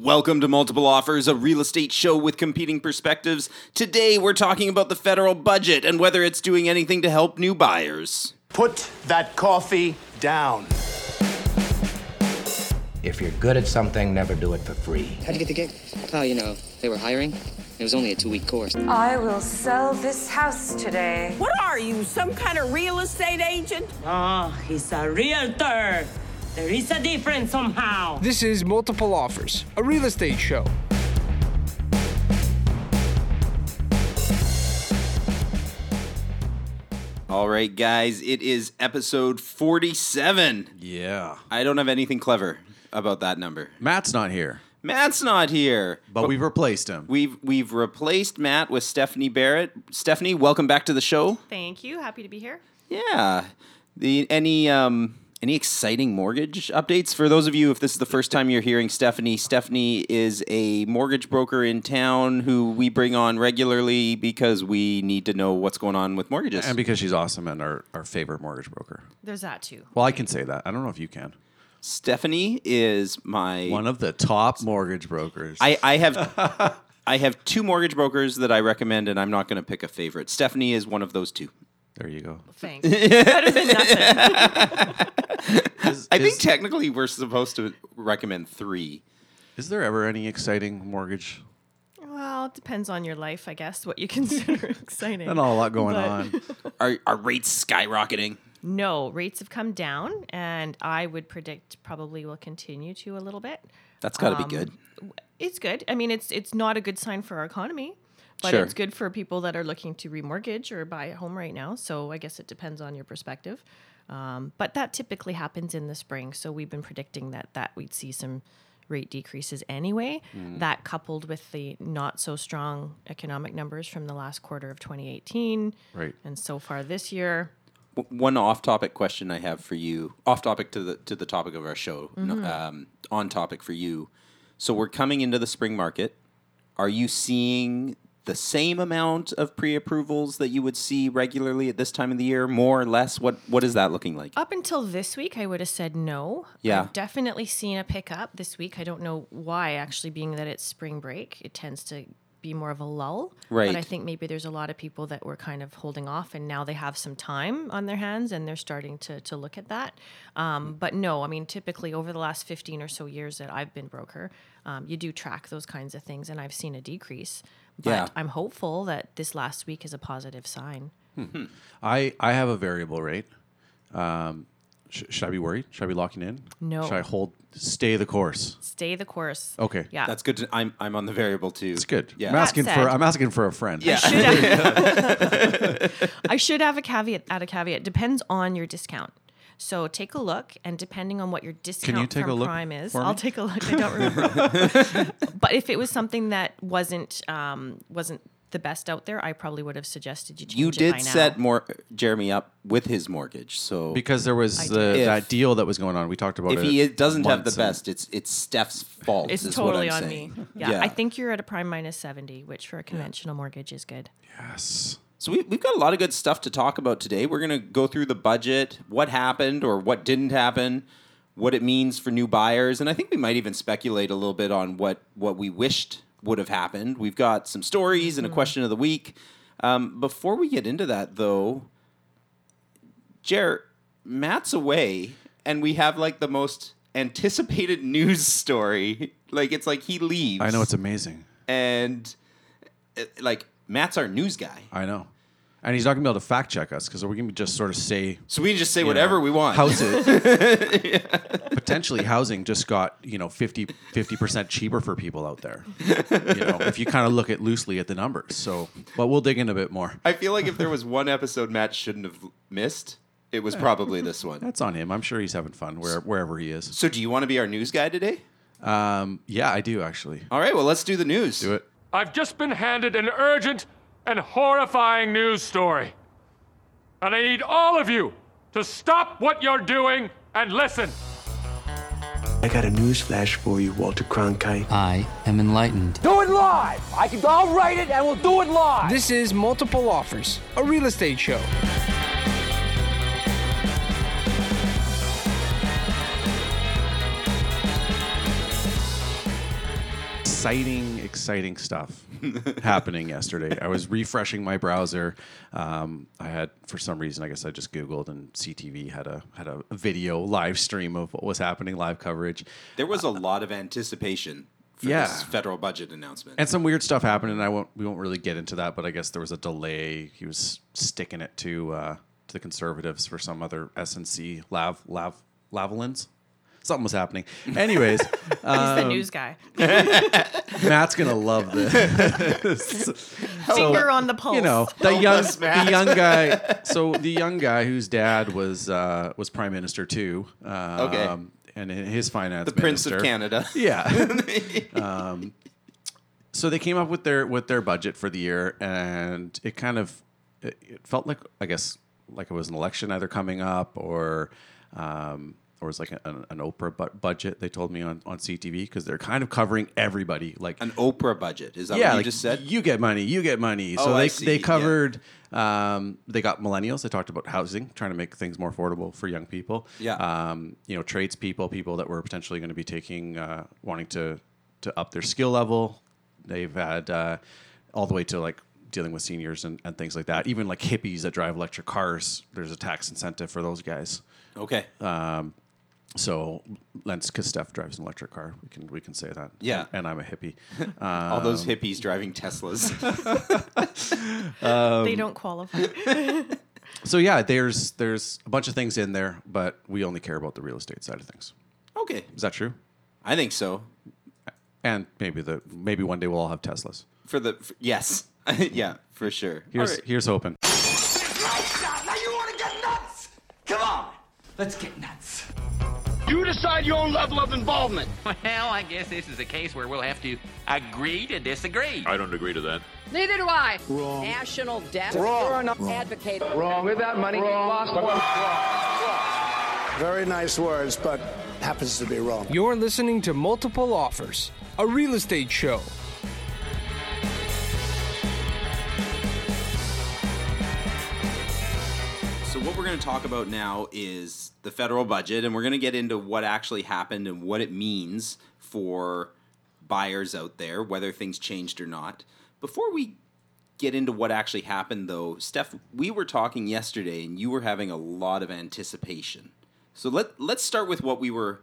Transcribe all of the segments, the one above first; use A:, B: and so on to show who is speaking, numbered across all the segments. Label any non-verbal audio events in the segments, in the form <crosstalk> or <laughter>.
A: Welcome to Multiple Offers, a real estate show with competing perspectives. Today we're talking about the federal budget and whether it's doing anything to help new buyers.
B: Put that coffee down.
C: If you're good at something, never do it for free.
D: How'd you get the gig? Oh, you know, they were hiring. It was only a two week course.
E: I will sell this house today.
F: What are you, some kind of real estate agent?
G: Oh, he's a realtor. There is a difference somehow.
H: This is Multiple Offers, a real estate show.
A: All right, guys, it is episode 47.
I: Yeah.
A: I don't have anything clever about that number.
I: Matt's not here,
A: Matt's not here.
I: but we've replaced him.
A: We've we've replaced Matt with Stephanie Barrett. Stephanie, welcome back to the show.
J: Thank you. Happy to be here.
A: Yeah. The any um any exciting mortgage updates for those of you if this is the first time you're hearing Stephanie? Stephanie is a mortgage broker in town who we bring on regularly because we need to know what's going on with mortgages.
I: and because she's awesome and our, our favorite mortgage broker.
J: There's that too.
I: Well, I can say that. I don't know if you can.
A: Stephanie is my
I: One of the top mortgage brokers.
A: I, I have <laughs> I have two mortgage brokers that I recommend and I'm not going to pick a favorite. Stephanie is one of those two.
I: there you go.
J: Thanks. Better than nothing. <laughs> <laughs>
I: Is,
A: I think technically we're supposed to recommend 3.
I: is there ever any exciting mortgage?
J: Well, it depends on your life, I guess, what you <laughs> consider <laughs> exciting.
I: Not a lot going
J: But-
I: on.
A: Are are rates skyrocketing?
J: No, rates have come down, and I would predict probably will continue to a little bit.
A: That's got to
J: Um,
A: be good.
J: It's good. I mean, it's it's not a good sign for our economy, but
A: Sure.
J: it's good for people that are looking to remortgage or buy a home right now. So I guess it depends on your perspective. Um, but that typically happens in the spring. So we've been predicting that that we'd see some rate decreases anyway.
A: Mm.
J: That coupled with the not so strong economic numbers from the last quarter of 2018,
I: Right.
J: and so far this year.
A: W- One off-topic question I have for you, off-topic to the to the topic of our show, no- um, on topic for you. So we're coming into the spring market. Are you seeing the same amount of pre-approvals that you would see regularly at this time of the year, more or less? What what is that looking like?
J: Up until this week, I would have said no.
A: Yeah.
J: I've definitely seen a pickup this week. I don't know why, actually, being that it's spring break, it tends to be more of a lull.
A: Right.
J: But I think maybe there's a lot of people that were kind of holding off and now they have some time on their hands and they're starting to, to look at that. Um, but no, I mean, typically over the last 15 or so years that I've been broker, um, you do track those kinds of things and I've seen a decrease. But
A: Yeah.
J: I'm hopeful that this last week is a positive sign.
I: I, I have a variable rate. Um, sh- should I be worried? Should I be locking in?
J: No.
I: Should I hold, stay the course?
J: Stay the course.
I: Okay.
J: Yeah.
A: That's good. To, I'm I'm on the variable too.
I: It's good.
A: Yeah.
I: I'm asking
J: That
I: for I'm asking for a friend.
A: Yeah.
J: should have, <laughs> <laughs> I should have a caveat. Add a caveat. Depends on your discount. So take a look, and depending on what your discount
I: take
J: from
I: a look
J: Prime is,
I: for
J: I'll take a look. I don't <laughs> remember. but if it was something that wasn't um, wasn't the best out there, I probably would have suggested you change
A: You
J: it by
A: did
J: now.
A: set more Jeremy up with his mortgage, so
I: Because there was the,
A: did.
I: that deal that was going on. We talked about
A: if
I: it.
A: he doesn't have the best, it's it's Steph's fault.
J: It's
A: is
J: totally
A: what I'm
J: on
A: saying.
J: me. Yeah, I think you're at a prime minus seventy, which for a conventional mortgage is good.
I: Yes.
A: So we, we've got a lot of good stuff to talk about today. We're going to go through the budget, what happened or what didn't happen, what it means for new buyers, and I think we might even speculate a little bit on what what we wished would have happened. We've got some stories and a question of the week. Um, before we get into that, though, Jer, Matt's away, and we have like the most anticipated <laughs> news story. Like it's like he leaves.
I: I know it's amazing.
A: and uh, like Matt's our news guy.
I: I know. And he's not going to be able to fact check us because we're going to just sort of say
A: So we can just say
I: you
A: whatever
I: know,
A: we want.
I: Houses. <laughs> Potentially housing just got, you know, 50 percent cheaper for people out there. You know, if you kind of look at loosely at the numbers. So, but we'll dig in a bit more.
A: I feel like if there was one episode Matt shouldn't have missed, it was probably this one.
I: That's on him. I'm sure he's having fun where, wherever he is.
A: So do you want to be our news guy today?
I: Um, yeah, I do actually.
A: All right, well let's do the news.
I: Do it.
K: I've just been handed an urgent and horrifying news story. And I need all of you to stop what you're doing and listen.
B: I got a news flash for you, Walter Cronkite.
D: I am enlightened.
F: Do it live. I can. I'll write it, and we'll do it live.
H: This is Multiple Offers, a real estate show.
I: exciting, exciting stuff happening yesterday. I was refreshing my browser. Um, I had, for some reason, I guess I just Googled, and CTV had a had a video live stream of what was happening, live coverage.
A: There was a lot of anticipation for
I: Yeah.
A: this federal budget announcement.
I: And some weird stuff happened, and I won't. We won't really get into that. But I guess there was a delay. He was sticking it to uh, to the conservatives for some other SNC lav lav lavalins. Something was happening. Anyways, <laughs>
J: He's the
I: um,
J: news guy. <laughs>
I: Matt's gonna love this. <laughs>
J: Finger on the pulse.
I: You know, the
A: Help
I: young
A: us,
I: the young guy. So the young guy whose dad was uh, was prime minister too. Um,
A: Okay.
I: And his finance
A: the Prince of
I: minister.
A: Canada.
I: Yeah. um, so they came up with their with their budget for the year, and it kind of it, it felt like I guess like it was an election either coming up or. Um, or it was like an, an Oprah bu- budget. They told me on, on CTV because they're kind of covering everybody. Like
A: An Oprah budget. Is that
I: yeah,
A: what you
I: like,
A: just said?
I: You get money. You get money.
A: Oh,
I: so they they
A: yeah.
I: covered. Um, they got millennials. They talked about housing, trying to make things more affordable for young people.
A: Yeah.
I: Um, you know, tradespeople, people that were potentially going to be taking, uh, wanting to to up their skill level. They've had uh, all the way to like dealing with seniors and, and things like that. Even like hippies that drive electric cars. There's a tax incentive for those guys.
A: Okay.
I: Um, so, Lance, because Steph drives an electric car, we can we can say that.
A: Yeah.
I: and I'm a hippie. <laughs>
A: All those
I: Um,
A: hippies driving Teslas. <laughs>
J: they don't qualify. <laughs>
I: So yeah, there's there's a bunch of things in there, but we only care about the real estate side of things.
A: okay.
I: Is that true?
A: I think so.
I: And maybe the maybe one day we'll all have Teslas.
A: For the f yes. yeah, for sure.
I: Here's
A: All right.
I: here's hoping.
F: Now you want to get nuts? Come on, let's get nuts.
L: You decide your own level of involvement.
M: Well, I guess this is a case where we'll have to agree to disagree.
K: I don't agree to that.
N: Neither do I.
F: Wrong.
N: National debt.
F: Wrong.
N: You're not advocating.
F: Wrong. With that money, lost
L: Very nice words, but happens to be wrong.
H: You're listening to Multiple Offers, a real estate show.
A: We're going to talk about now is the federal budget, and we're going to get into what actually happened and what it means for buyers out there, whether things changed or not. Before we get into what actually happened, though, Steph, we were talking yesterday, and you were having a lot of anticipation. So let let's start with what we were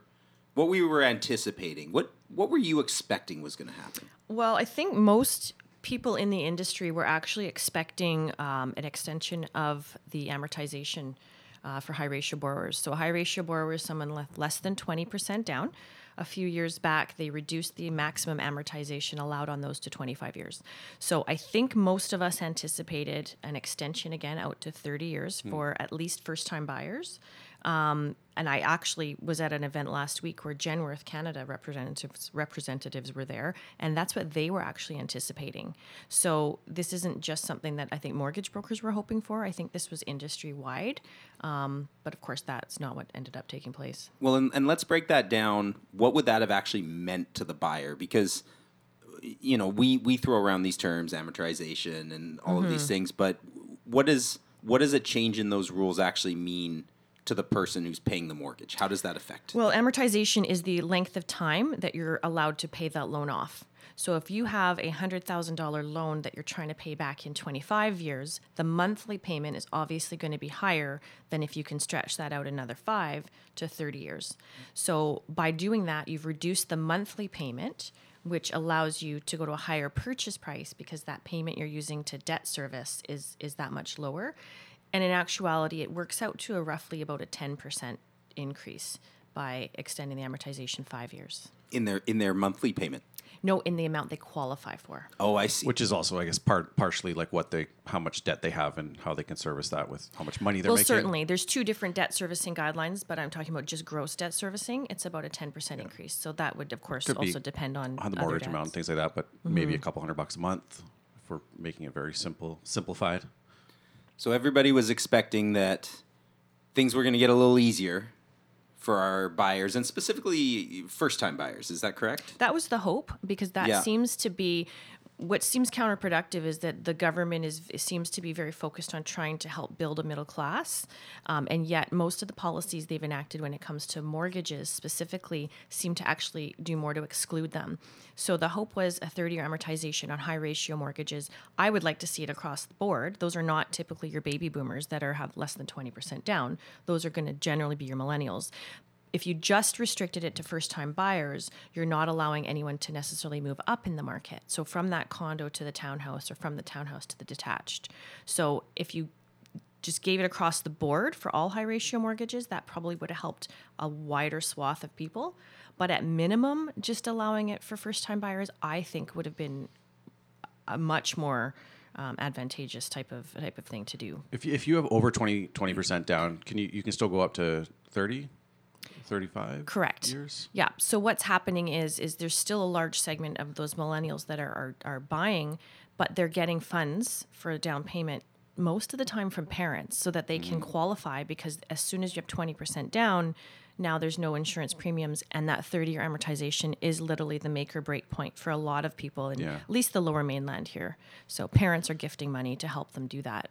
A: what we were anticipating. What what were you expecting was going to happen?
J: Well, I think most people in the industry were actually expecting um, an extension of the amortization uh, for high ratio borrowers. So, a high ratio borrower is someone left less than 20% down. A few years back, they reduced the maximum amortization allowed on those to 25 years. So, I think most of us anticipated an extension again out to 30 years for at least first time buyers. Um, and I actually was at an event last week where Genworth Canada representatives representatives were there, and that's what they were actually anticipating. So this isn't just something that I think mortgage brokers were hoping for. I think this was industry wide, um, but of course that's not what ended up taking place.
A: Well, and, and let's break that down. What would that have actually meant to the buyer? Because you know, we we throw around these terms, amortization, and all of these
J: Mhm.
A: things, but what is what does a change in those rules actually mean to the person who's paying the mortgage? How does that affect?
J: Well, amortization is the length of time that you're allowed to pay that loan off. So if you have a $100,000 loan that you're trying to pay back in 25 years, the monthly payment is obviously going to be higher than if you can stretch that out another 5 to 30 years. So by doing that, you've reduced the monthly payment which allows you to go to a higher purchase price because that payment you're using to debt service is is that much lower. And in actuality, it works out to a roughly about a 10% increase by extending the amortization 5 years.
A: in their in their monthly payment.
J: No, in the amount they qualify for.
A: Oh, I see.
I: Which is also, I guess, part partially like what they, how much debt they have, and how they can service that with how much money they're
J: well,
I: making.
J: certainly. There's two different debt servicing guidelines, but I'm talking about just gross debt servicing. It's about a 10% increase. So that would, of course,
I: Could
J: also depend on,
I: on the
J: other
I: mortgage amount,
J: and
I: things like that, but maybe a
J: Mhm.
I: couple hundred bucks a month if we're making it very simple, simplified.
A: So everybody was expecting that things were going to get a little easier for our buyers and specifically first time buyers. Is that correct?
J: That was the hope because that
A: Yeah.
J: seems to be what seems counterproductive is that the government is seems to be very focused on trying to help build a middle class, um, and yet most of the policies they've enacted when it comes to mortgages specifically seem to actually do more to exclude them. So the hope was a 30-year amortization on high ratio mortgages. I would like to see it across the board. Those are not typically your baby boomers that are have less than 20% down. Those are going to generally be your millennials if you just restricted it to first time buyers, you're not allowing anyone to necessarily move up in the market. So from that condo to the townhouse or from the townhouse to the detached. So if you just gave it across the board for all high ratio mortgages, that probably would have helped a wider swath of people. But at minimum, just allowing it for first time buyers, I think would have been a much more um, advantageous type of type of thing to do.
I: If you, if you have over 20 percent down, can you you can still go up to 30? 35
J: correct.
I: years?
J: Yeah. So what's happening is is there's still a large segment of those millennials that are are, are buying but they're getting funds for a down payment most of the time from parents so that they can
I: Mm.
J: qualify because as soon as you have 20% down now there's no insurance premiums and that 30 year amortization is literally the make or break point for a lot of people in
I: Yeah.
J: at least the lower mainland here. So parents are gifting money to help them do that.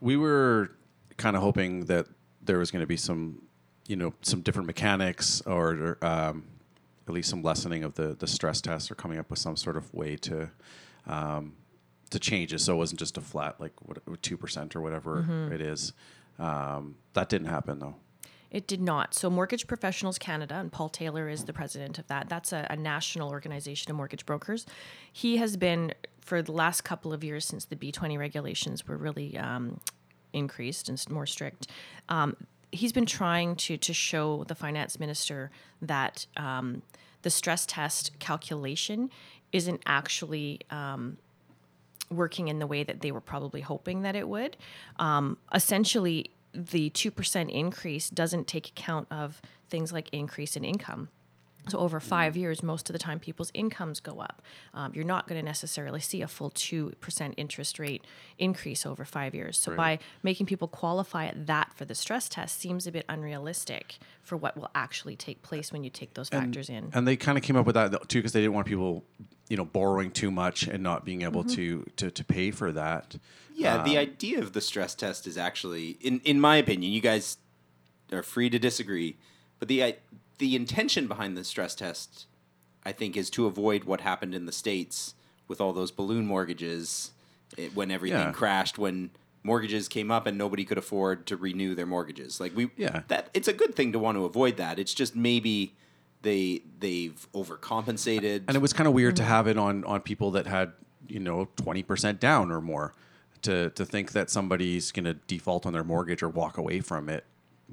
I: We were kind of hoping that there was going to be some you know some different mechanics or um, at least some lessening of the the stress test or coming up with some sort of way to um, to change it so it wasn't just a flat like what two percent or whatever
J: Mhm.
I: it is um, that didn't happen though
J: It did not. So, Mortgage Professionals Canada, and Paul Taylor is the president of that. That's a, a national organization of mortgage brokers. He has been, for the last couple of years since the B20 regulations were really um, increased and more strict, um, he's been trying to, to show the finance minister that um, the stress test calculation isn't actually. Um, working in the way that they were probably hoping that it would. Um, essentially, the 2% increase doesn't take account of things like increase in income. So over five years, most of the time, people's incomes go up. Um, you're not going to necessarily see a full two percent interest rate increase over five years. So
I: Right.
J: by making people qualify at that for the stress test seems a bit unrealistic for what will actually take place when you take those factors in.
I: and they kind of came up with that too because they didn't want people you know borrowing too much and not being able
J: Mm-hmm.
I: to, to to pay for that
A: Yeah, the
I: Um,
A: idea of the stress test is actually, in in my opinion, you guys are free to disagree, but the I- the intention behind the stress test, I think, is to avoid what happened in the states with all those balloon mortgages eh, when everything
I: Yeah.
A: crashed, when mortgages came up and nobody could afford to renew their mortgages. Like we,
I: Yeah.
A: that it's a good thing to want to avoid that. It's just maybe they they've overcompensated.
I: and it was kind of weird to have it on on people that had you know 20% down or more to to think that somebody's going to default on their mortgage or walk away from it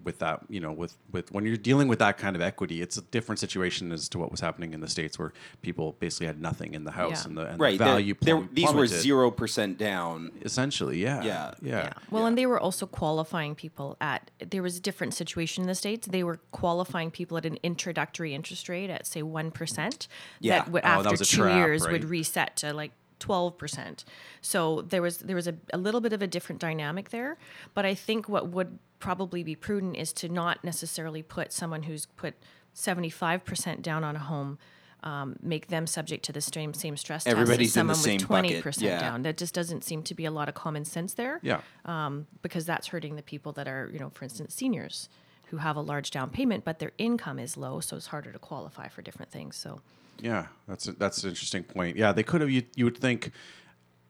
I: with that you know with with when you're dealing with that kind of equity it's a different situation as to what was happening in the states where people basically had nothing in the house
J: Yeah.
I: and the, and
A: right,
I: the
A: the-
I: value
A: there-
I: plum-
A: these were zero percent down.
I: essentially yeah
A: Yeah.
I: yeah,
J: Well, and they were also qualifying people at. There was a different situation in the states. They were qualifying people at an introductory interest rate at say one percent.
A: Yeah.
J: That would,
I: Oh, that
J: after
I: was a
J: two
I: trap,
J: years
I: right?
J: would reset to like twelve percent. So there was there was a, a little bit of a different dynamic there. But I think what would probably be prudent is to not necessarily put someone who's put seventy five percent down on a home. Um, make them subject to the same same stress test
A: Everybody's
J: as
A: in the
J: someone with twenty percent down. That just doesn't seem to be a lot of common sense there
I: yeah
J: um, because that's hurting the people that are, you know, for instance, seniors who have a large down payment, but their income is low, so it's harder to qualify for different things. So,
I: Yeah, that's a, that's an interesting point. Yeah, they could have. You, you would think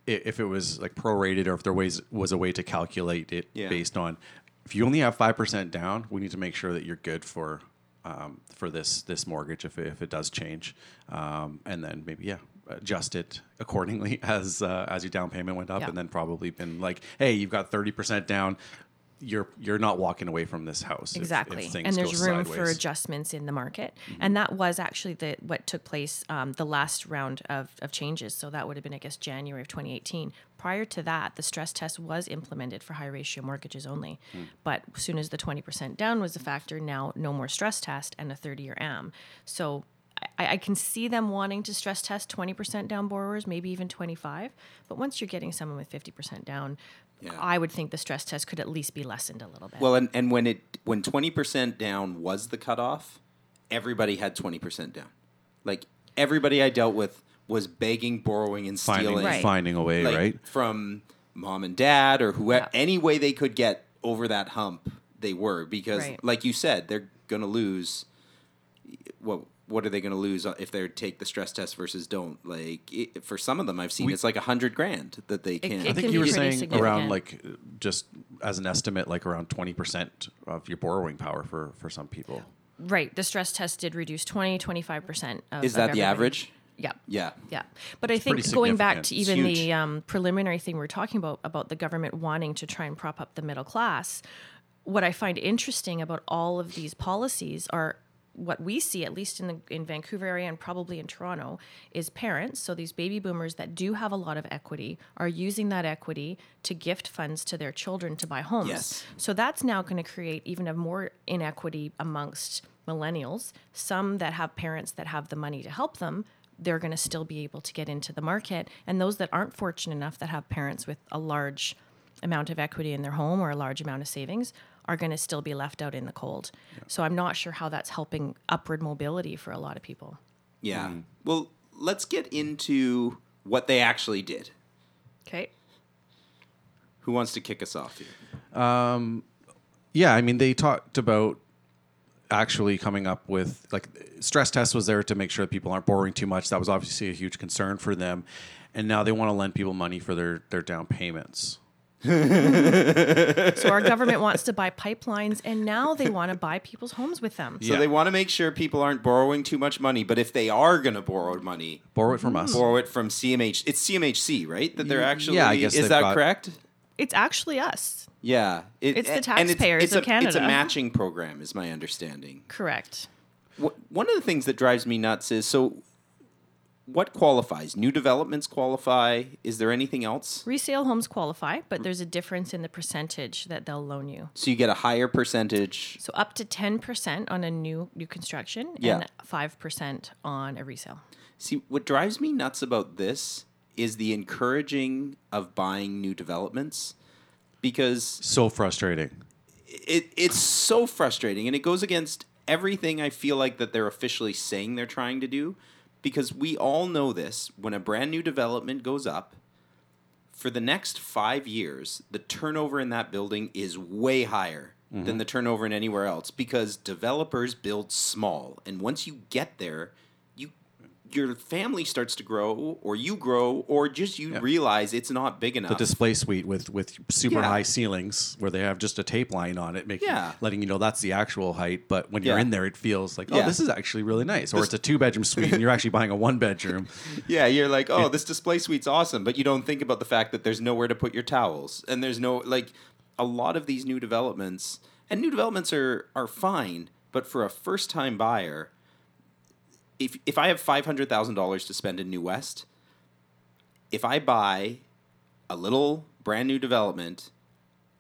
I: if it was like prorated or if there was was a way to calculate it
A: Yeah.
I: based on if you only have five percent down, we need to make sure that you're good for um, for this this mortgage if it, if it does change, um, and then maybe yeah adjust it accordingly <laughs> as uh, as your down payment went up,
J: Yeah.
I: and then probably been like, hey, you've got thirty percent down. You're you're not walking away from this house if- if
J: exactly. and there's room for adjustments in the market. And that was actually the what took place um, the last round of, of changes. So that would have been, I guess, January of 2018. Prior to that, the stress test was implemented for high ratio mortgages only. But as soon as the 20% down was a factor, now no more stress test and a 30 year AM. So I, I can see them wanting to stress test 20% down borrowers, maybe even 25. But once you're getting someone with 50% down, I would think the stress test could at least be lessened a little bit.
A: Well, and, and when it when twenty percent down was the cutoff, everybody had twenty percent down. Like everybody I dealt with was begging, borrowing, and
I: Finding-
A: stealing,
I: Right. finding a way,
A: like,
I: right?
A: from mom and dad or whoever, any way they could get over that hump, they were because,
J: Right.
A: like you said, they're gonna lose. What what are they gonna lose if they take the stress test versus don't? Like it, for some of them, I've seen
I: We-
A: it's like a hundred grand that they can.
I: I think you were saying around like uh, just as an estimate, like around twenty percent of your borrowing power for for some people.
J: Right. The stress test did reduce 20, 25% of
A: Is
J: of
A: that the average?
J: Yeah.
A: Yeah.
J: Yeah. But I think going back to even the um, preliminary thing we're talking about, about the government wanting to try and prop up the middle class, what I find interesting about all of these policies are what we see, at least in the in Vancouver area and probably in Toronto, is parents. So these baby boomers that do have a lot of equity are using that equity to gift funds to their children to buy homes.
A: Yes.
J: So that's now going to create even a more inequity amongst millennials. Some that have parents that have the money to help them, they're going to still be able to get into the market. And those that aren't fortunate enough that have parents with a large amount of equity in their home or a large amount of savings are going to still be left out in the cold. So I'm not sure how that's helping upward mobility for a lot of people.
A: Yeah. Well, let's get into what they actually did.
J: Okay.
A: Who wants to kick us off here?
I: Um, yeah, I mean, they talked about actually coming up with like stress test was there to make sure that people aren't borrowing too much. That was obviously a huge concern for them, and now they want to lend people money for their their down payments. <laughs>
J: So our government wants to buy pipelines and now they want to buy people's homes with them.
A: So they want to make sure people aren't borrowing too much money, but if they are going to borrow money,
I: borrow it from us.
A: Borrow it from CMH. It's CMHC, right? That they're mm, actually.
I: Yeah, I guess
A: is
I: they've
A: that
I: got-
A: correct?
J: It's actually us.
A: Yeah, It-
J: It's the
A: and
J: taxpayers
A: it's,
J: of
A: a, It's a matching program, is my understanding.
J: Correct.
A: One of the things that drives me nuts is so. What qualifies? New developments qualify. Is there anything else?
J: Resale homes qualify, but mm. there's a difference in the percentage that they'll loan you.
A: So you get a higher percentage.
J: So up to 10% on a new new construction
A: Yeah.
J: and 5% on a resale.
A: See, what drives me nuts about this is the encouraging of buying new developments because
I: So frustrating.
A: it it's so frustrating and it goes against everything I feel like that they're officially saying they're trying to do because we all know this when a brand new development goes up for the next 5 years the turnover in that building is way higher than
I: Mhm.
A: the turnover in anywhere else because developers build small and once you get there your family starts to grow or you grow or just you realize it's not big enough
I: The display suite with with super
A: Yeah.
I: high ceilings where they have just a tape line on it, making
A: Yeah.
I: letting you know that's the actual height. But when you're
A: Yeah.
I: in there, it feels like oh,
A: Yeah.
I: this is actually really nice. Or
A: This-
I: it's a two bedroom suite and you're actually buying a one bedroom. <laughs>
A: Yeah, you're like, oh, this display suite's awesome, but you don't think about the fact that there's nowhere to put your towels, and there's no like a lot of these new developments, and new developments are are fine, but for a first time buyer, if if I have five hundred thousand dollars to spend in New West, if I buy a little brand new development,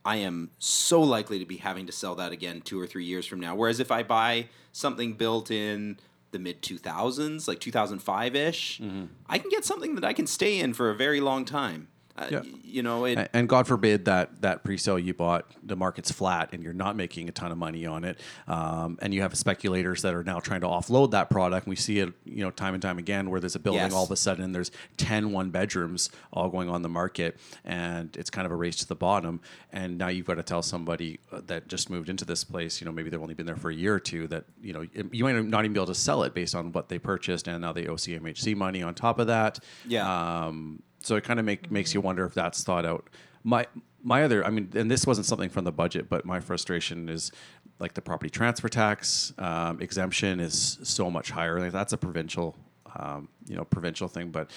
A: I am so likely to be having to sell that again two or three years from now. Whereas if I buy something built in the mid 2000s, like 2005 ish, mm-hmm. I can get something that I can stay in for a very long time. Uh,
I: Yeah.
A: You know, it,
I: and God forbid that that pre-sale you bought, the market's flat and you're not making a ton of money on it, um, and you have speculators that are now trying to offload that product. We see it, you know, time and time again where there's a building
A: Yes.
I: all of a sudden there's 10 one bedrooms all going on the market, and it's kind of a race to the bottom. And now you've got to tell somebody uh, that just moved into this place, you know, maybe they've only been there for a year or two, that you know you might not even be able to sell it based on what they purchased, and now they owe CMHC money on top of that.
A: Yeah.
I: Um, so it kind of make, makes you wonder if that's thought out. My my other, I mean, and this wasn't something from the budget, but my frustration is like the property transfer tax um, exemption is so much higher. Like that's a provincial, um, you know, provincial thing, but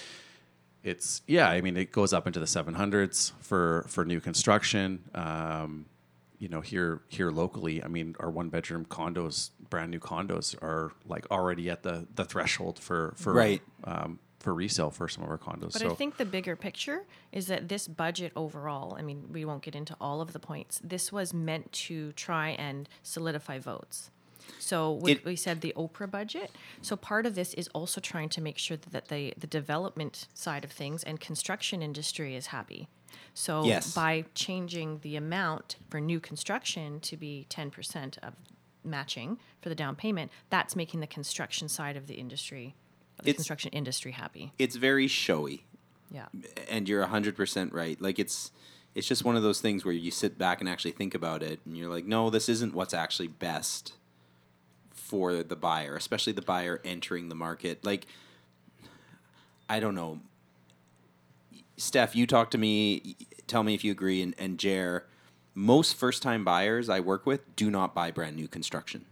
I: it's yeah. I mean, it goes up into the seven hundreds for for new construction. Um, you know, here here locally, I mean, our one bedroom condos, brand new condos, are like already at the the threshold for for
A: Right.
I: um, for resale for some of our condos.
J: But
I: so
J: I think the bigger picture is that this budget overall, I mean, we won't get into all of the points. This was meant to try and solidify votes. So we,
A: It-
J: we said the Oprah budget. So part of this is also trying to make sure that the the development side of things and construction industry is happy. So
A: Yes.
J: by changing the amount for new construction to be 10% of matching for the down payment, that's making the construction side of the industry the
A: It's-
J: construction industry happy.
A: It's very showy.
J: Yeah.
A: and you're 100% right like it's it's just one of those things where you sit back and actually think about it and you're like no this isn't what's actually best for the buyer especially the buyer entering the market like i don't know steph you talk to me tell me if you agree and, and jer most first time buyers i work with do not buy brand new construction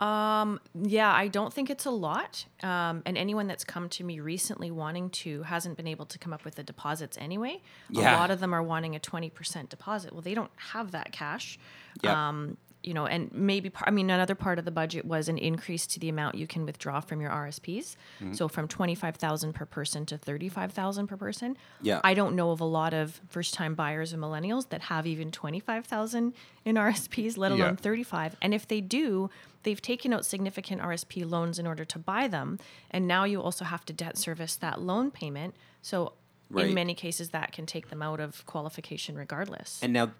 J: Um, yeah, I don't think it's a lot. Um, and anyone that's come to me recently wanting to hasn't been able to come up with the deposits anyway.
A: Yeah.
J: A lot of them are wanting a 20% deposit. Well, they don't have that cash.
A: Yep.
J: Um, you know, and maybe, I mean, another part of the budget was an increase to the amount you can withdraw from your RSPs.
A: Mhm.
J: So from 25,000 per person to 35,000 per person.
A: Yeah.
J: I don't know of a lot of first time buyers and millennials that have even 25,000 in RSPs, let
O: Yeah.
J: alone 35. And if they do, they've taken out significant RSP loans in order to buy them. And now you also have to debt service that loan payment. So
A: Right.
J: in many cases, that can take them out of qualification regardless.
A: and now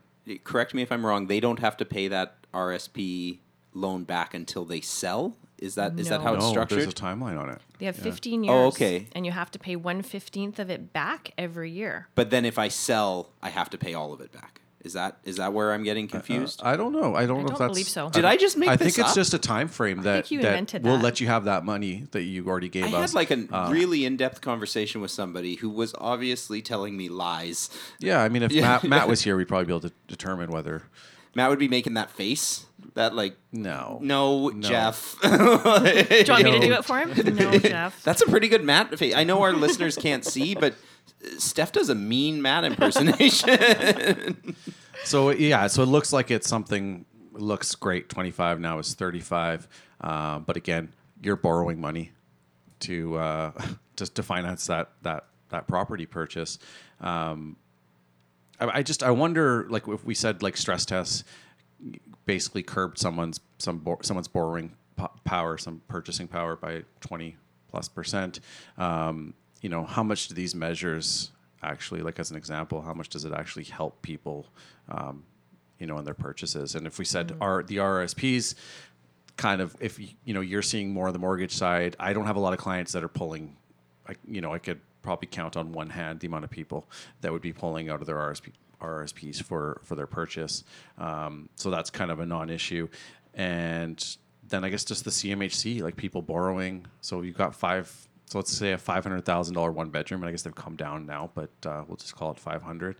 A: correct me if i'm wrong they don't have to pay that rsp loan back until they sell is that is that how it's
I: No,
A: structured
I: There's a timeline on it.
J: They have
I: Yeah.
J: 15 years.
A: Oh, okay.
J: And you have to pay 1 15th of it back every year.
A: But then if I sell, I have to pay all of it back. Is that is that where I'm getting confused?
I: Uh, I don't know. I don't
J: I
I: know
J: don't
I: if that's.
J: believe so.
A: Did I just make this
I: I
A: this
I: think it's
A: up?
I: just a time frame that
J: you
I: that
J: invented
I: will
J: that.
I: let you have that money that you already gave
A: I
I: us.
A: had like a
I: Um,
A: really in-depth conversation with somebody who was obviously telling me lies.
I: Yeah, I mean, if Matt, Matt was <laughs> here, we'd probably be able to determine whether.
A: Matt would be making that face. That like
I: no,
A: no,
I: No.
A: Jeff. <laughs>
J: Do you want me to do it for him? No, <laughs> Jeff.
A: That's a pretty good Matt face. I know our listeners can't see, but Steph does a mean Matt impersonation. <laughs>
I: So yeah, so it looks like it's something. Looks great. Twenty five now is thirty five, uh, but again, you're borrowing money to uh, just to finance that that that property purchase. Um, I, I just I wonder like if we said like stress tests basically curbed someone's some bor- someone's borrowing po- power, some purchasing power by twenty plus percent. Um, you know, how much do these measures actually, like as an example, how much does it actually help people, um, you know, in their purchases? And if we said our the RSPs, kind of, if you know, you're seeing more on the mortgage side, I don't have a lot of clients that are pulling. I, you know, I could probably count on one hand the amount of people that would be pulling out of their RSP, RSPs for for their purchase. Um, so that's kind of a non-issue, and then I guess just the CMHC, like people borrowing. So you've got five. So let's say a five hundred thousand dollar one bedroom, and I guess they've come down now, but uh, we'll just call it five hundred.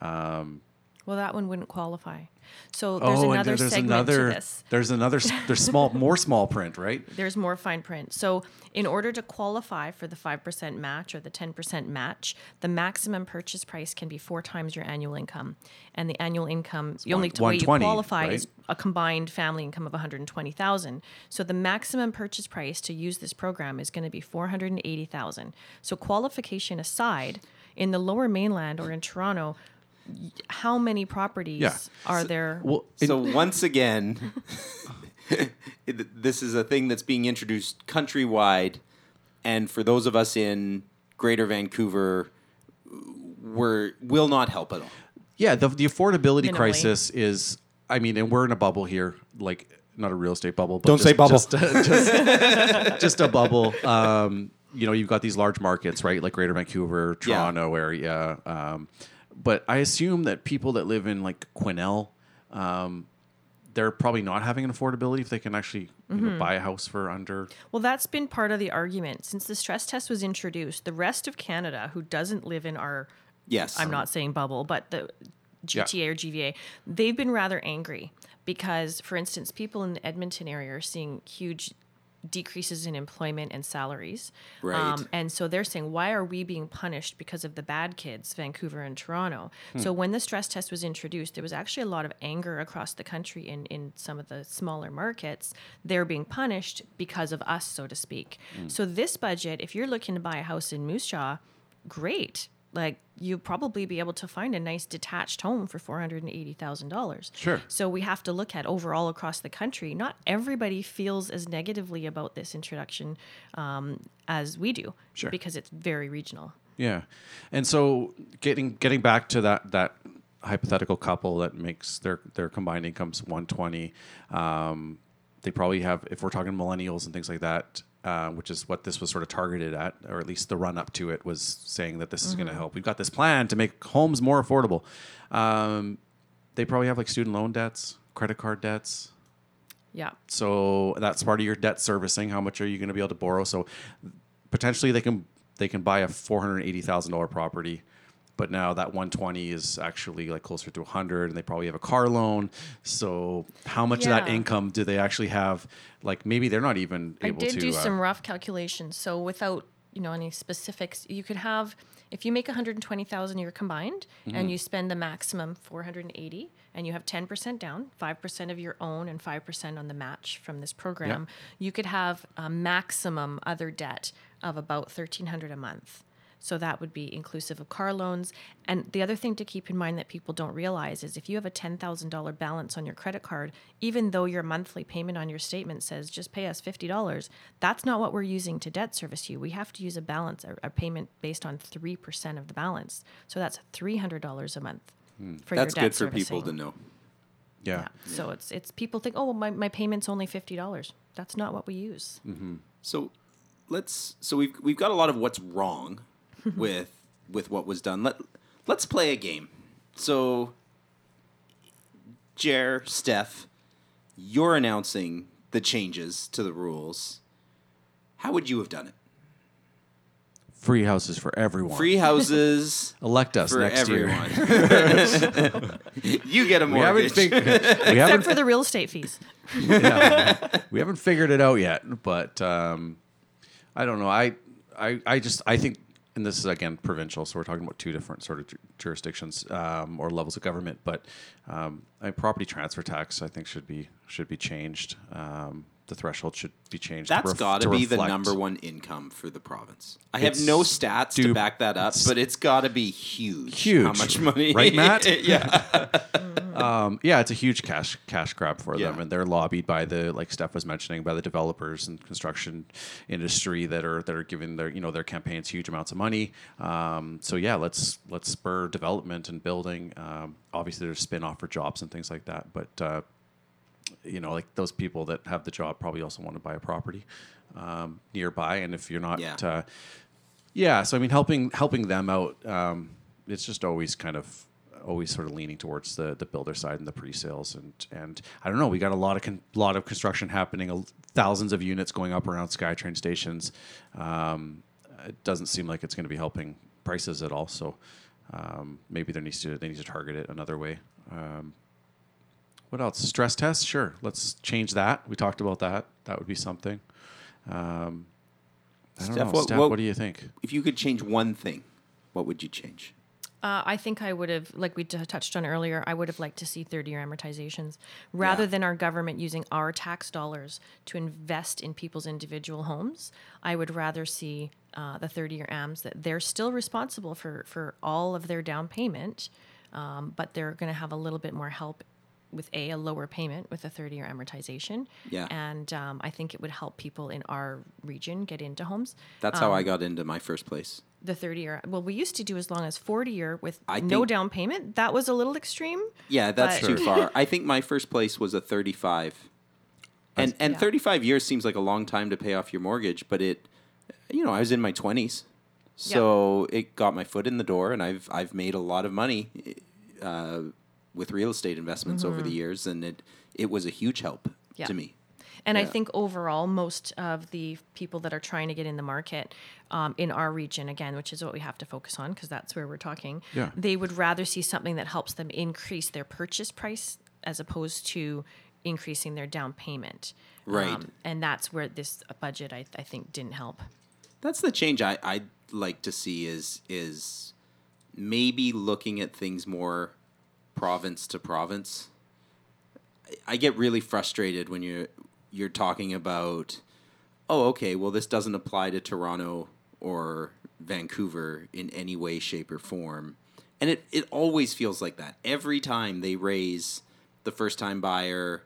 I: Um,
J: Well, that one wouldn't qualify. So there's
I: oh,
J: another
I: there- there's
J: segment
I: another.
J: to this.
I: There's another. There's small, more small print, right? <laughs>
J: There's more fine print. So, in order to qualify for the 5% match or the 10% match, the maximum purchase price can be four times your annual income. And the annual income, the only
I: one-
J: way you qualify
I: right?
J: is a combined family income of 120,000. So, the maximum purchase price to use this program is going to be 480,000. So, qualification aside, in the lower mainland or in Toronto, how many properties
A: Yeah.
J: are
A: So-
J: there?
A: so <laughs> once again, <laughs> it- this is a thing that's being introduced countrywide, and for those of us in Greater Vancouver, we're will not help at all.
I: Yeah, the the affordability
A: Minimally.
I: crisis is. I mean, and we're in a bubble here, like not a real estate bubble. But
A: Don't
I: just,
A: say bubble.
I: Just, <laughs> just, just a bubble. Um, you know, you've got these large markets, right? Like Greater Vancouver,
A: Yeah.
I: Toronto area. Um, but I assume that people that live in like Quesnel, um, they're probably not having an affordability if they can actually you know,
J: Mhm.
I: buy a house for under.
J: Well, that's been part of the argument. Since the stress test was introduced, the rest of Canada who doesn't live in our
A: Yes.
J: I'm not saying bubble, but the
A: Yeah.
J: GTA or GVA, they've been rather angry because, for instance, people in the Edmonton area are seeing huge decreases in employment and salaries. Um, and so they're saying, why are we being punished because of the bad kids, Vancouver and Toronto?
O: Hmm.
J: So when the stress test was introduced, there was actually a lot of anger across the country in, in some of the smaller markets. They're being punished because of us, so to speak.
O: Hmm.
J: So this budget, if you're looking to buy a house in Moose Jaw, great. Like you'll probably be able to find a nice detached home for four hundred and eighty thousand dollars.
I: Sure.
J: So we have to look at overall across the country. Not everybody feels as negatively about this introduction um, as we do,
I: Sure.
J: because it's very regional.
I: Yeah, and so getting getting back to that that hypothetical couple that makes their their combined incomes one twenty, um, they probably have if we're talking millennials and things like that, uh, which is what this was sort of targeted at, or at least the run up to it was saying that this is going to help. We've got this plan to make homes more affordable. Um, they probably have like student loan debts, credit card debts.
J: Yeah.
I: So that's part of your debt servicing. How much are you going to be able to borrow? So potentially they can they can buy a four hundred eighty thousand dollar property, but now that one twenty is actually like closer to hundred, and they probably have a car loan. So how much of that income do they actually have? Like maybe they're not even
J: I
I: able
J: did
I: to.
J: do
I: uh,
J: some rough calculations. So without you know any specifics, you could have if you make 120,000 a year combined
I: Mhm.
J: and you spend the maximum 480 and you have 10% down, 5% of your own and 5% on the match from this program, you could have a maximum other debt of about 1300 a month. So that would be inclusive of car loans. And the other thing to keep in mind that people don't realize is if you have a $10,000 balance on your credit card, even though your monthly payment on your statement says just pay us $50, that's not what we're using to debt service you. We have to use a balance, a, a payment based on 3% of the balance. So that's $300 a month for
A: That's
J: your debt
A: good for people
J: servicing.
A: to know.
I: Yeah.
J: So it's it's people think, oh, well, my, my payment's only $50. That's not what we use.
A: Mm-hmm. So let's so we've we've got a lot of what's wrong <laughs> with with what was done. Let let's play a game. So Jer, Steph, you're announcing the changes to the rules. How would you have done it?
I: free houses for everyone.
A: Free houses. <laughs>
I: Elect us
A: for
I: next
A: everyone.
I: year. <laughs>
A: you get a
I: We haven't
A: mortgage.
I: fig- we
J: Except
I: haven't
J: for the real estate fees.
I: yeah. we haven't figured it out yet, but um, I don't know. I, I, I just I think, and this is again provincial, so we're talking about two different sort of ju- jurisdictions um, or levels of government. But um, I, property transfer tax, I think, should be should be changed. Um, the threshold should be changed. to
A: That's
I: ref-
A: got to be the number one income for the province. I have no stats to back that up, but it's got to be huge.
I: Huge,
A: How much money?
I: right, <laughs> Matt?
A: yeah. <laughs>
I: um, yeah, it's a huge cash cash grab for them, and they're lobbied by the like Steph was mentioning by the developers and construction industry that are that are giving their you know their campaigns huge amounts of money. Um, so yeah, let's let's spur development and building. Um, obviously, there's spin off for jobs and things like that, but. Uh, you know, like those people that have the job probably also want to buy a property um, nearby, and if you're not,
A: Yeah.
I: uh, yeah. So I mean, helping helping them out, um, it's just always kind of always sort of leaning towards the the builder side and the pre-sales, and and I don't know. We got a lot of con- lot of construction happening, thousands of units going up around SkyTrain stations. Um, it doesn't seem like it's going to be helping prices at all. So um, maybe there needs to they need to target it another way. Um, what else? Stress test? Sure. Let's change that. We talked about that. That would be something. Um, I don't know. Steph, what, do you think?
A: If you could change one thing, what would you change?
J: Uh, I think I would have, like we t- touched on earlier, I would have liked to see 30 year amortizations rather than our government using our tax dollars to invest in people's individual homes. I would rather see uh, the 30 year AMs that they're still responsible for, for all of their down payment, um, but they're going to have a little bit more help with a a lower payment with a 30 year amortization.
A: Yeah.
J: And um, I think it would help people in our region get into homes.
A: That's how I
J: Um,
A: got into my first place.
J: the 30 year. Well, we used to do as long as 40 year with
A: I
J: no
A: think-
J: down payment. That was a little extreme.
A: Yeah, that's too <laughs> far. I think my first place was a 35. And and
J: Yeah.
A: 35 years seems like a long time to pay off your mortgage, but it you know, I was in my 20s. So it got my foot in the door and I've I've made a lot of money uh, with real estate investments over
J: Mhm.
A: the years and it it was a huge help
J: Yeah.
A: to me.
J: And I think overall, most of the people that are trying to get in the market um, in our region, again, which is what we have to focus on because that's where we're talking,
I: Yeah.
J: they would rather see something that helps them increase their purchase price as opposed to increasing their down payment. Um,
A: Right.
J: and that's where this budget, I, I think, didn't help.
A: That's the change I I'd like to see is is maybe looking at things more province to province. I- get really frustrated when you're you're talking about oh okay well this doesn't apply to Toronto or Vancouver in any way shape or form. And it it always feels like that. Every time they raise the first time buyer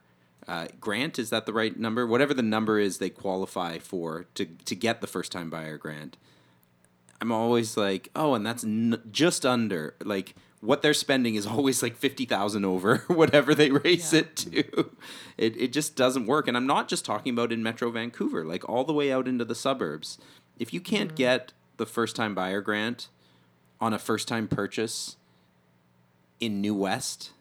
A: uh, grant is that the right number? Whatever the number is they qualify for to to get the first time buyer grant. I'm always like, oh, and that's n- just under like what they're spending is <laughs> always like fifty thousand over <laughs> whatever they raise it to. It it just doesn't work, and I'm not just talking about in Metro Vancouver, like all the way out into the suburbs. If you can't get the first time buyer grant on a first time purchase in New West,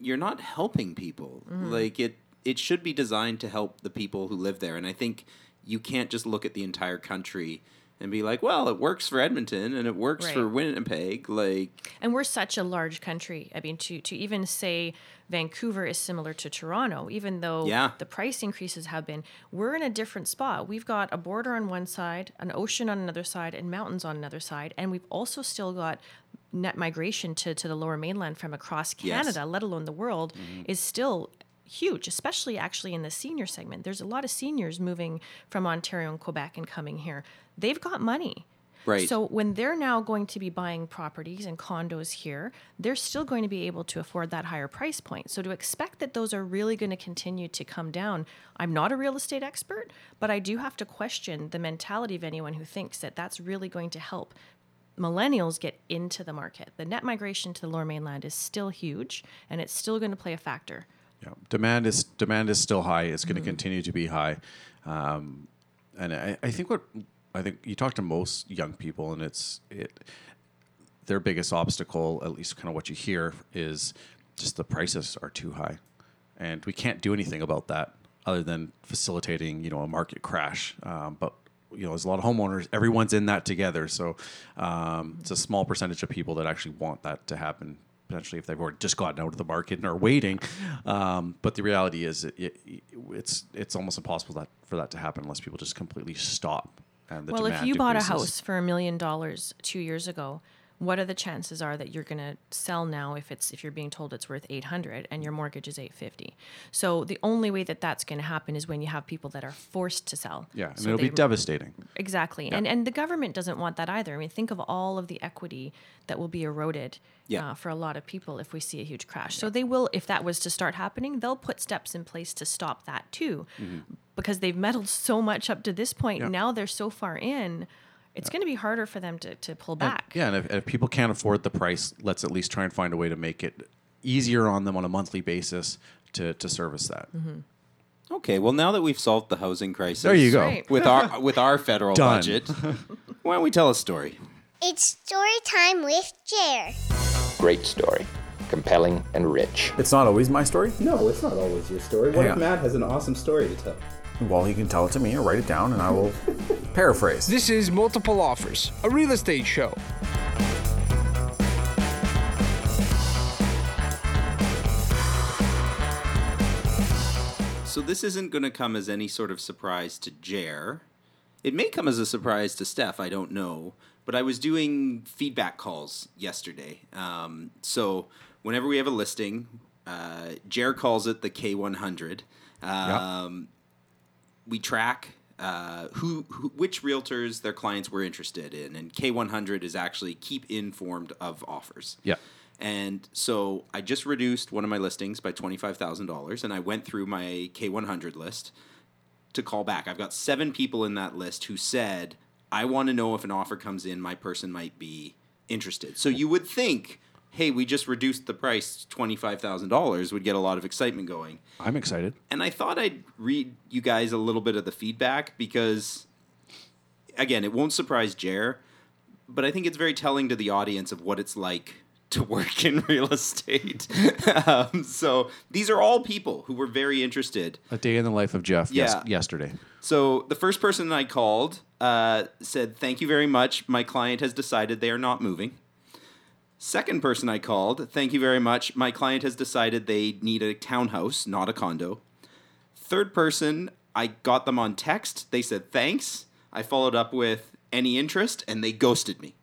A: you're not helping people.
O: Mhm.
A: Like it it should be designed to help the people who live there. And I think you can't just look at the entire country and be like, well, it works for Edmonton and it works
J: Right.
A: for Winnipeg. Like
J: And we're such a large country. I mean, to to even say Vancouver is similar to Toronto, even though
A: Yeah.
J: the price increases have been, we're in a different spot. We've got a border on one side, an ocean on another side, and mountains on another side, and we've also still got net migration to to the Lower Mainland from across
O: Yes.
J: Canada, let alone the world, mm-hmm. is still huge, especially actually in the senior segment. There's a lot of seniors moving from Ontario and Quebec and coming here. They've got money.
A: Right.
J: So when they're now going to be buying properties and condos here, they're still going to be able to afford that higher price point. So to expect that those are really going to continue to come down, I'm not a real estate expert, but I do have to question the mentality of anyone who thinks that that's really going to help millennials get into the market. The net migration to the lower mainland is still huge and it's still going to play a factor.
I: Yeah, demand is demand is still high. It's going to
J: Mhm.
I: continue to be high, um, and I, I think what I think you talk to most young people, and it's it their biggest obstacle, at least kind of what you hear, is just the prices are too high, and we can't do anything about that other than facilitating you know a market crash. Um, but you know, there's a lot of homeowners. Everyone's in that together, so um, it's a small percentage of people that actually want that to happen. Potentially, if they've already just gotten out of the market and are waiting, um, but the reality is, it, it, it's it's almost impossible that for that to happen unless people just completely stop. And the
J: well, if you bought a house for a million dollars two years ago, what are the chances are that you're going to sell now if it's if you're being told it's worth 800 and your mortgage is 850 so the only way that that's going to happen is when you have people that are forced to sell
I: Yeah, and
J: So
I: it'll be devastating.
J: exactly
I: Yeah.
J: and and the government doesn't want that either i mean think of all of the equity that will be eroded
A: Yeah.
J: uh, for a lot of people if we see a huge crash so they will if that was to start happening they'll put steps in place to stop that too because they've meddled so much up to this point.
I: Yeah.
J: Now they're so far in, it's going to be harder for them to, to pull
I: And-
J: back.
I: yeah, and if, if people can't afford the price, let's at least try and find a way to make it easier on them on a monthly basis to, to service that. Mm-hmm.
A: Okay, well now that we've solved the housing crisis,
I: There you go. Right.
A: with our <laughs> with our federal
I: Done.
A: budget, why don't we tell a story?
P: It's story time with Jer.
C: Great story. Compelling and rich.
Q: It's not always my story?
A: No, it's not always your story.
Q: What if
A: Matt has an awesome story to tell?
Q: Well, he can tell it to me or write it down and I will <laughs> paraphrase.
H: This is Multiple Offers, a real estate show.
A: So this isn't going to come as any sort of surprise to Jer. It may come as a surprise to Steph. I don't know. But I was doing feedback calls yesterday. Um, so whenever we have a listing, uh, Jer calls it the K100. Um, We track uh, who, who, which realtors their clients were interested in, and K100 is actually keep informed of offers.
I: Yeah.
A: And so I just reduced one of my listings by $25,000 and I went through my K100 list to call back. I've got seven people in that list who said, I want to know if an offer comes in, my person might be interested. So you would think, hey, we just reduced the price $25,000 would get a lot of excitement going.
I: I'm excited.
A: And I thought I'd read you guys a little bit of the feedback because, again, it won't surprise Jer, but I think it's very telling to the audience of what it's like to work in real <laughs> estate. um, so these are all people who were very interested.
I: A day in the life of Jeff yes-
A: Yeah.
I: yesterday.
A: So the first person I called uh, said, "Thank you very much. My client has decided they are not moving." Second person I called, "Thank you very much. My client has decided they need a townhouse, not a condo." Third person, I got them on text. They said thanks. I followed up with any interest, and they ghosted me.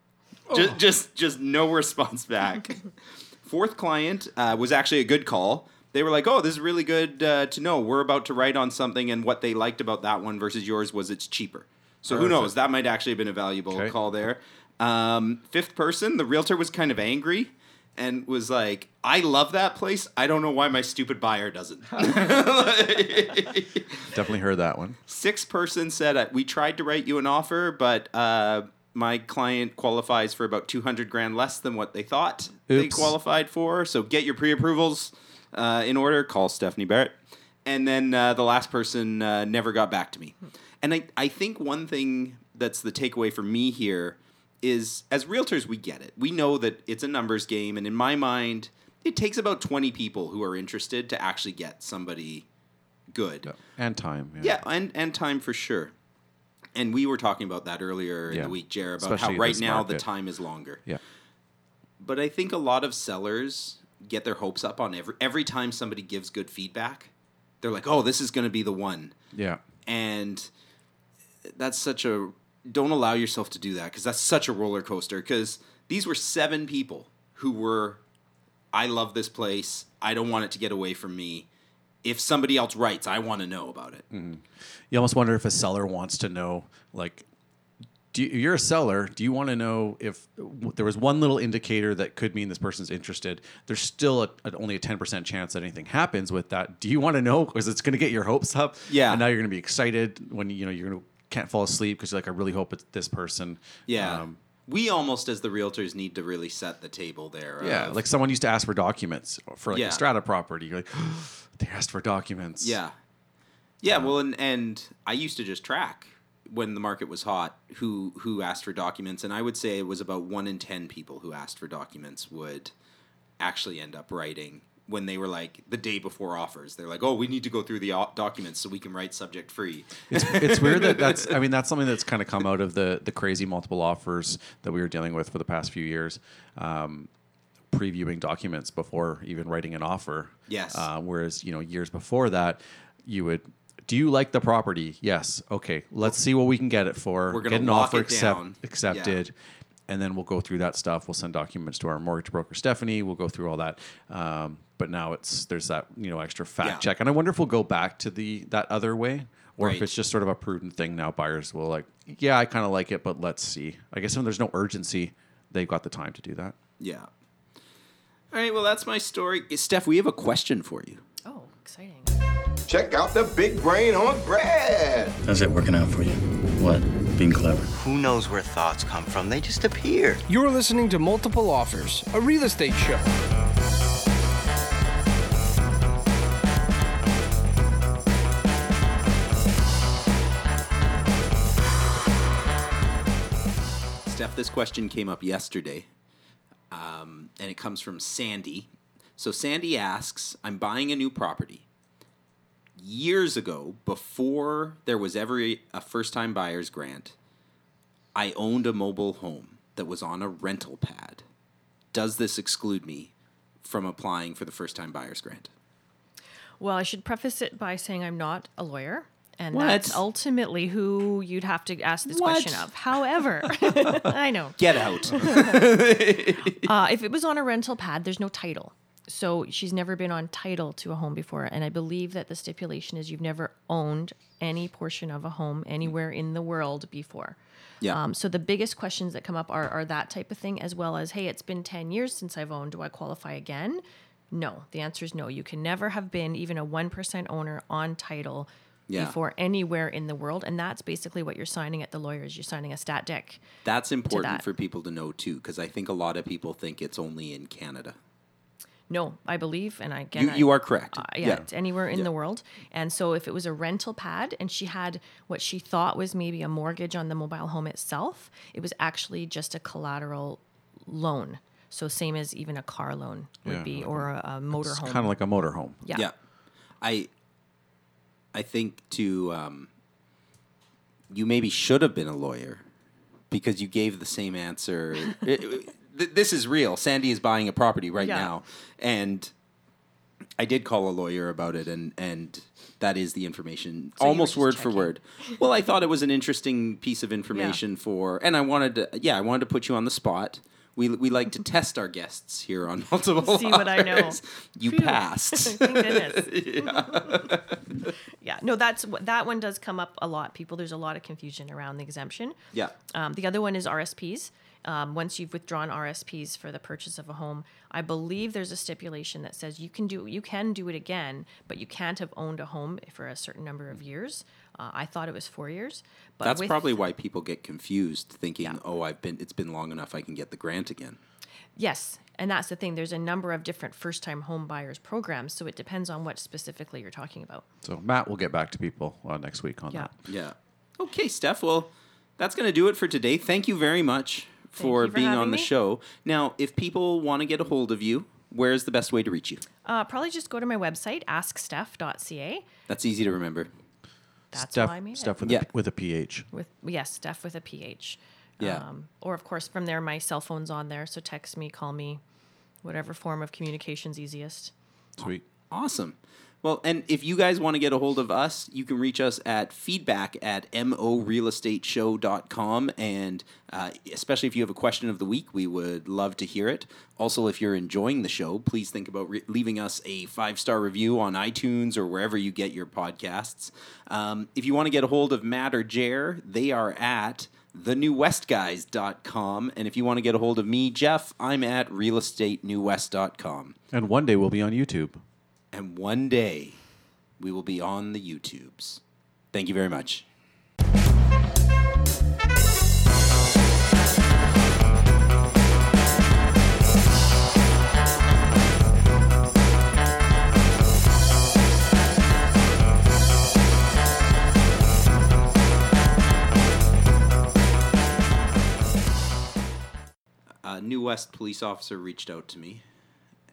A: Just, just, just no response back. <laughs> Fourth client uh, was actually a good call. They were like, "Oh, this is really good uh, to know. We're about to write on something, and what they liked about that one versus yours was it's cheaper. So who knows? That might actually have been a valuable
I: Okay.
A: call there." Um, fifth person, the realtor was kind of angry and was like, "I love that place. I don't know why my stupid buyer doesn't." <laughs> <laughs>
I: Definitely heard that one.
A: Sixth person said, "We tried to write you an offer, but uh, my client qualifies for about 200 grand less than what they thought they qualified for. So get your pre-approvals uh, in order. Call Stephanie Barrett. And then uh, the last person uh, never got back to me. And I, I think one thing that's the takeaway for me here is as realtors, we get it. We know that it's a numbers game. And in my mind, it takes about 20 people who are interested to actually get somebody good.
I: And time.
A: Yeah, and, and time for sure. And we were talking about that earlier in the week, Jared, about
I: Especially
A: how right now the time is longer.
I: Yeah.
A: But I think a lot of sellers get their hopes up on every every time somebody gives good feedback. They're like, "Oh, this is going to be the one."
I: Yeah.
A: And that's such a don't allow yourself to do that because that's such a roller coaster because these were seven people who were I love this place. I don't want it to get away from me. If somebody else writes, I want to know about it. Mm-hmm.
I: You almost wonder if a seller wants to know, like, do you, you're a seller. Do you want to know if w- there was one little indicator that could mean this person's interested? There's still a, a- only a 10% chance that anything happens with that. Do you want to know because it's going to get your hopes up?
A: Yeah.
I: And now you're going to be excited when you know you're going to can't fall asleep because you're like, I really hope it's this person.
A: Yeah.
I: Um,
A: we almost, as the realtors, need to really set the table there.
I: yeah.
A: of-
I: Like someone used to ask for documents for like
A: Yeah.
I: a strata property. You're like, <gasps> they asked for documents.
A: Yeah. Yeah, well, and, and I used to just track when the market was hot who who asked for documents, and I would say it was about one in ten people who asked for documents would actually end up writing when they were like the day before offers. They're like, "Oh, we need to go through the documents so we can write subject free."
I: It's, it's weird that that's <laughs> I mean that's something that's kind of come out of the the crazy multiple offers that we were dealing with for the past few years. Um, previewing documents before even writing an offer.
A: Yes.
I: Uh, whereas you know years before that, you would. Do you like the property? Yes. Okay. Let's see what we can get it for.
A: We're gonna
I: get an offer
A: down.
I: accepted. And then we'll go through that stuff. We'll send documents to our mortgage broker Stephanie. We'll go through all that. Um, but now it's there's that you know extra fact
A: Yeah.
I: check, and I wonder if we'll go back to the that other way, or
A: Right.
I: if it's just sort of a prudent thing now. Buyers will like, yeah, I kind of like it, but let's see. I guess when there's no urgency, they've got the time to do that.
A: Yeah. All right. Well, that's my story. Steph, we have a question for you.
J: Oh, exciting.
O: Check out the big brain on Brad.
R: How's it working out for you? What? Being clever?
S: Who knows where thoughts come from? They just appear.
H: You're listening to Multiple Offers, a real estate show.
A: Steph, this question came up yesterday, um, and it comes from Sandy. So Sandy asks, "I'm buying a new property. Years ago, before there was ever a, a first-time buyer's grant, I owned a mobile home that was on a rental pad. Does this exclude me from applying for the first-time buyer's grant?"
J: Well, I should preface it by saying I'm not a lawyer. And
A: What?
J: that's ultimately who you'd have to ask this
A: What?
J: question of. However, <laughs> I know.
A: Get out. <laughs>
J: uh, if it was on a rental pad, there's no title. So she's never been on title to a home before. And I believe that the stipulation is you've never owned any portion of a home anywhere in the world before.
A: Yeah.
J: Um, so the biggest questions that come up are, are that type of thing, as well as, hey, it's been 10 years since I've owned. Do I qualify again? No. The answer is no. You can never have been even a 1% owner on title
A: Yeah.
J: before anywhere in the world. And that's basically what you're signing at the lawyers. You're signing a stat dec.
A: That's important
J: that.
A: for people to know too, because I think a lot of people think it's only in Canada.
J: No, I believe, and I again,
A: You-
J: I-
A: you are correct.
J: Uh, yeah,
A: Yeah.
J: it's anywhere in
A: Yeah.
J: the world. And so, if it was a rental pad, and she had what she thought was maybe a mortgage on the mobile home itself, it was actually just a collateral loan. So same as even a car loan would
I: Yeah,
J: be,
I: okay.
J: or a, a motor
I: It's
J: home.
I: kind of like a motor home.
J: Yeah.
A: Yeah. I I think to um, you maybe should have been a lawyer because you gave the same answer. <laughs> Th- this is real. Sandy is buying a property right
J: Yeah.
A: now, and I did call a lawyer about it, and and that is the information,
J: So
A: almost word for word. Well, I thought it was an interesting piece of information for, and I wanted to, yeah, I wanted to put you on the spot. We, we like to test our guests here on <laughs> multiple.
J: See what I know.
A: You
J: Phew.
A: passed. <laughs>
J: Thank goodness. <laughs> yeah, no, that's that one does come up a lot. People, there's a lot of confusion around the exemption.
A: Yeah.
J: Um, the other one is RSPs. Um, once you've withdrawn RSPs for the purchase of a home, I believe there's a stipulation that says you can do you can do it again, but you can't have owned a home for a certain number of years. Uh, I thought it was four years, but
A: That's
J: with-
A: probably why people get confused, thinking, "Oh, I've been. It's been long enough. I can get the grant again."
J: Yes, and that's the thing. There's a number of different first-time home buyers programs, so it depends on what specifically you're talking about.
I: So Matt will get back to people uh, next week on
J: Yeah.
I: that.
A: Yeah. Okay, Steph. Well, that's going to do it for today. Thank you very much for
J: for
A: being on the
J: me.
A: show. Now, if people want to get a hold of you, where's the best way to reach you?
J: Uh, probably just go to my website, asksteph.ca.
A: That's easy to remember.
J: That's
I: Steph,
J: why I made
I: Steph
J: it.
I: with, a, with a PH.
J: With yes, Steph with a PH.
A: Yeah.
J: Um, or of course, from there, my cell phone's on there, so text me, call me, whatever form of communication's easiest.
I: Sweet.
A: Awesome. Well, and if you guys want to get a hold of us, you can reach us at feedback at morealestateshow.com. And uh, especially if you have a question of the week, we would love to hear it. Also, if you're enjoying the show, please think about re- leaving us a five star review on iTunes or wherever you get your podcasts. Um, if you want to get a hold of Matt or Jer, they are at thenewwestguys.com. And if you want to get a hold of me, Jeff, I'm at realestatenewwest.com.
I: And one day we'll be on YouTube.
A: And one day we will be on the YouTubes. Thank you very much. A New West police officer reached out to me.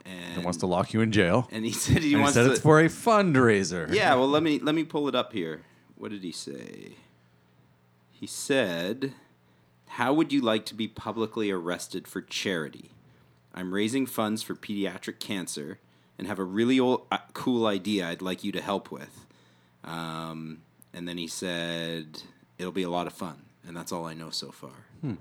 A: And
I: He wants to lock you in jail.
A: And he <laughs> said he
I: And
A: wants
I: said
A: to.
I: it's for a fundraiser.
A: Yeah, well let me let me pull it up here. What did he say? He said, "How would you like to be publicly arrested for charity? I'm raising funds for pediatric cancer and have a really old, uh, cool idea I'd like you to help with." Um, and then he said, "It'll be a lot of fun." And that's all I know so far.
I: Hmm.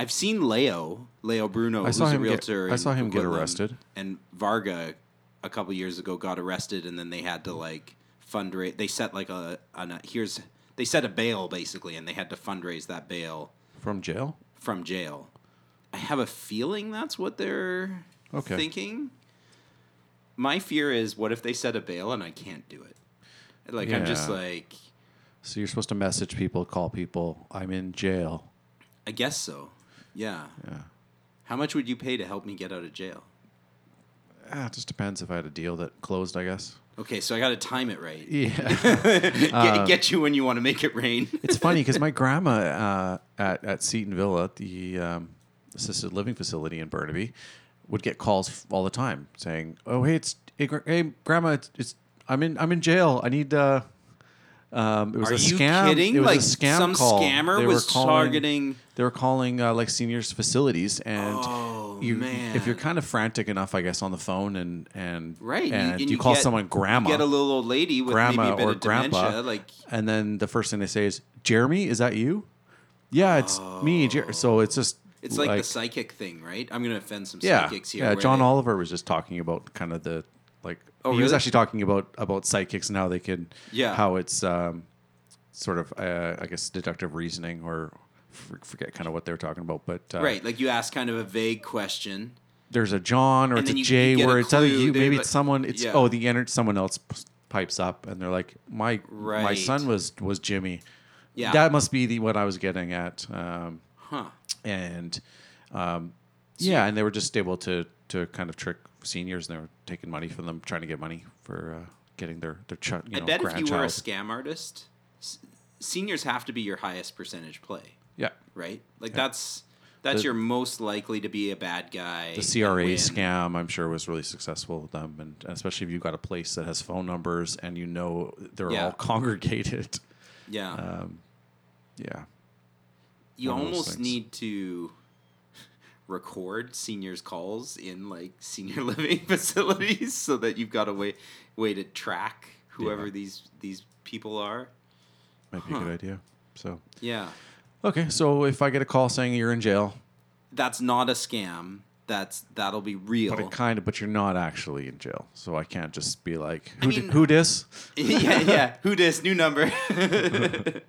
A: I've seen Leo, Leo Bruno,
I: I
A: who's
I: saw
A: a
I: him get-
A: realtor.
I: I saw him get arrested.
A: And Varga, a couple years ago, got arrested, and then they had to like fundraise. They set like a, a here's they set a bail basically, and they had to fundraise that bail
I: From jail?
A: from jail. I have a feeling that's what they're
I: Okay.
A: thinking. My fear is, what if they set a bail and I can't do it? Like I'm just like,
I: So you're supposed to message people, call people, I'm in jail.
A: I guess so. Yeah.
I: Yeah.
A: How much would you pay to help me get out of jail?
I: Ah, it just depends if I had a deal that closed, I guess.
A: Okay, so I got to time it right.
I: Yeah. <laughs>
A: get,
I: Uh,
A: get you when you want to make it rain. <laughs>
I: it's funny because my <laughs> grandma uh, at, at Seton Villa, the um, assisted living facility in Burnaby, would get calls all the time saying, "Oh, hey, it's hey, hey grandma, it's, it's I'm in I'm in jail. I need." Uh, um, it was
A: Are
I: a
A: you kidding?
I: It was
A: Like,
I: a scam
A: some
I: call.
A: scammer
I: They were
A: was
I: calling-
A: targeting-
I: They were calling uh, like seniors facilities, and
A: Oh,
I: you,
A: man.
I: if you're kind of frantic enough, I guess, on the phone, and and
A: Right, you-
I: and
A: and
I: you,
A: you
I: call
A: get-
I: someone grandma,
A: you get a little old lady with maybe
I: grandma
A: a bit
I: or
A: of
I: grandpa,
A: dementia, like-
I: and then the first thing they say is, "Jeremy, is that you?" Yeah, it's me. Jer-. So it's just
A: It's like, the psychic thing, right? I'm going to offend some
I: yeah,
A: psychics here.
I: yeah. John
A: they-
I: Oliver was just talking about kind of the like.
A: Oh,
I: he was actually talking about about psychics and how they can,
A: Yeah.
I: how it's um, sort of uh, I guess deductive reasoning or forget kind of what they were talking about, but uh,
A: right, like you ask kind of a vague question.
I: there's a John or
A: And
I: it's a
A: you-
I: J
A: you
I: where it's either
A: clue,
I: you, maybe
A: like-
I: it's someone. It's
A: yeah.
I: oh the ener- someone else pipes up and they're like my my son was was Jimmy.
A: Yeah.
I: that must be the what I was getting at. Um,
A: Huh.
I: and um, yeah, and they were just able to to kind of trick seniors, and they were taking money from them, trying to get money for uh, getting their their ch- you
A: I
I: know,
A: bet if you were a scam artist, s- seniors have to be your highest percentage play.
I: Yeah.
A: Right? Like
I: Yeah.
A: that's that's
I: The-
A: your most likely to be a bad guy.
I: the CRA scam, I'm sure, was really successful with them, and especially if you've got a place that has phone numbers and you know they're
A: Yeah.
I: all <laughs> congregated.
A: Yeah.
I: Um, yeah.
A: you
I: one
A: almost need to record seniors calls in like <laughs> senior living <laughs> facilities so that you've got a way way to track whoever
I: Yeah.
A: these these people are.
I: Might be a good idea. So
A: Yeah.
I: okay, so if I get a call saying you're in jail,
A: That's not a scam. That's that'll be real.
I: but it kind of, but you're not actually in jail, so I can't just be like, who,
A: I
I: di- who dis? <laughs>
A: yeah, yeah. Who dis? New number. I,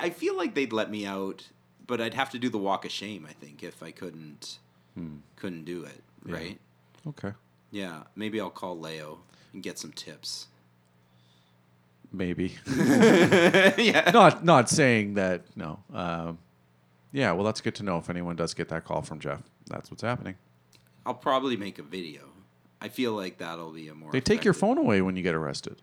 A: I feel like they'd let me out, but I'd have to do the walk of shame. I think if I couldn't
I: Hmm.
A: couldn't do it,
I: Yeah.
A: right?
I: Okay.
A: Yeah, maybe I'll call Leo and get some tips.
I: maybe. <laughs> <laughs>
A: Yeah.
I: Not not saying that. No. Um, yeah. Well, that's good to know. If anyone does get that call from Jeff, that's what's happening.
A: I'll probably make a video. I feel like that'll be a more.
I: They take your phone away when you get arrested,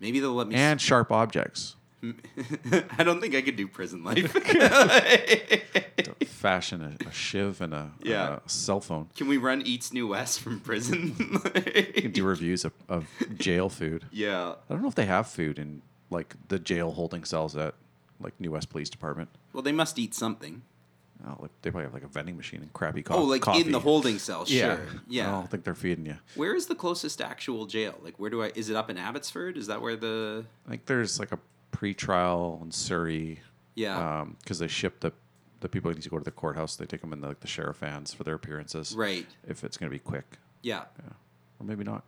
A: Maybe they'll let me.
I: and sharp objects. <laughs>
A: I don't think I could do prison life. <laughs>
I: Fashion a, a shiv and a,
A: Yeah.
I: cell phone.
A: Can we run Eats New West from prison?
I: Do <laughs> reviews of, of jail food.
A: Yeah.
I: I don't know if they have food in like the jail holding cells at like New West Police Department.
A: well, they must eat something.
I: Oh, like, they probably have like a vending machine and crappy oh, co-
A: Oh, like
I: coffee.
A: in the holding cell.
I: Yeah.
A: Sure. Yeah.
I: I don't think they're feeding you.
A: Where is the closest actual jail? Like, where do I? Is it up in Abbotsford? Is that where the?
I: I think there's like a pre-trial in Surrey.
A: Yeah.
I: Because they ship the the people who need to go to the courthouse. They take them in the, like the sheriff vans for their appearances.
A: Right.
I: If it's going to be quick.
A: Yeah.
I: Or maybe not.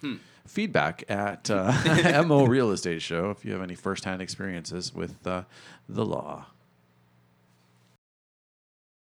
A: Hmm.
I: Feedback at uh, <laughs> <laughs> Mo Real Estate Show if you have any firsthand experiences with uh, the law.